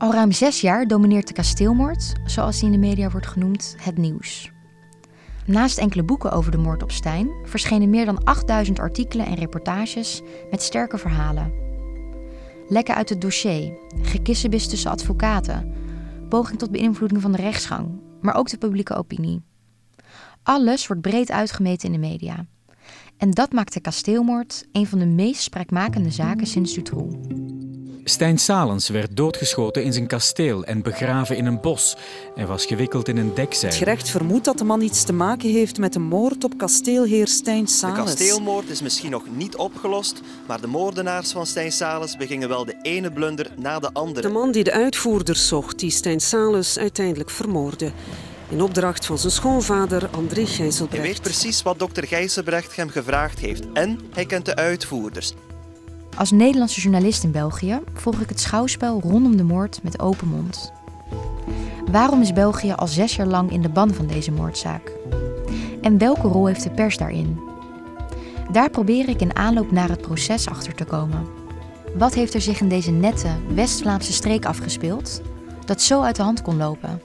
Al ruim zes jaar domineert de kasteelmoord, zoals die in de media wordt genoemd, het nieuws. Naast enkele boeken over de moord op Stijn verschenen meer dan 8000 artikelen en reportages met sterke verhalen. Lekken uit het dossier, gekissenbis tussen advocaten, poging tot beïnvloeding van de rechtsgang, maar ook de publieke opinie. Alles wordt breed uitgemeten in de media. En dat maakt de kasteelmoord een van de meest spraakmakende zaken sinds Dutroux. Stijn Salens werd doodgeschoten in zijn kasteel en begraven in een bos. Hij was gewikkeld in een dekzeil. Het gerecht vermoedt dat de man iets te maken heeft met de moord op kasteelheer Stijn Salens. De kasteelmoord is misschien nog niet opgelost, maar de moordenaars van Stijn Salens begingen wel de ene blunder na de andere. De man die de uitvoerders zocht, die Stijn Salens uiteindelijk vermoordde. In opdracht van zijn schoonvader André Gijzelbrecht. Hij weet precies wat dokter Gijzelbrecht hem gevraagd heeft en hij kent de uitvoerders. Als Nederlandse journalist in België volg ik het schouwspel rondom de moord met open mond. Waarom is België al zes jaar lang in de ban van deze moordzaak? En welke rol heeft de pers daarin? Daar probeer ik in aanloop naar het proces achter te komen. Wat heeft er zich in deze nette West-Vlaamse streek afgespeeld dat zo uit de hand kon lopen?